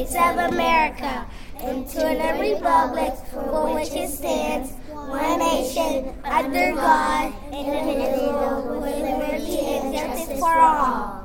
States of America, and to the republic for which it stands, one nation, under God, indivisible, with liberty and justice for all.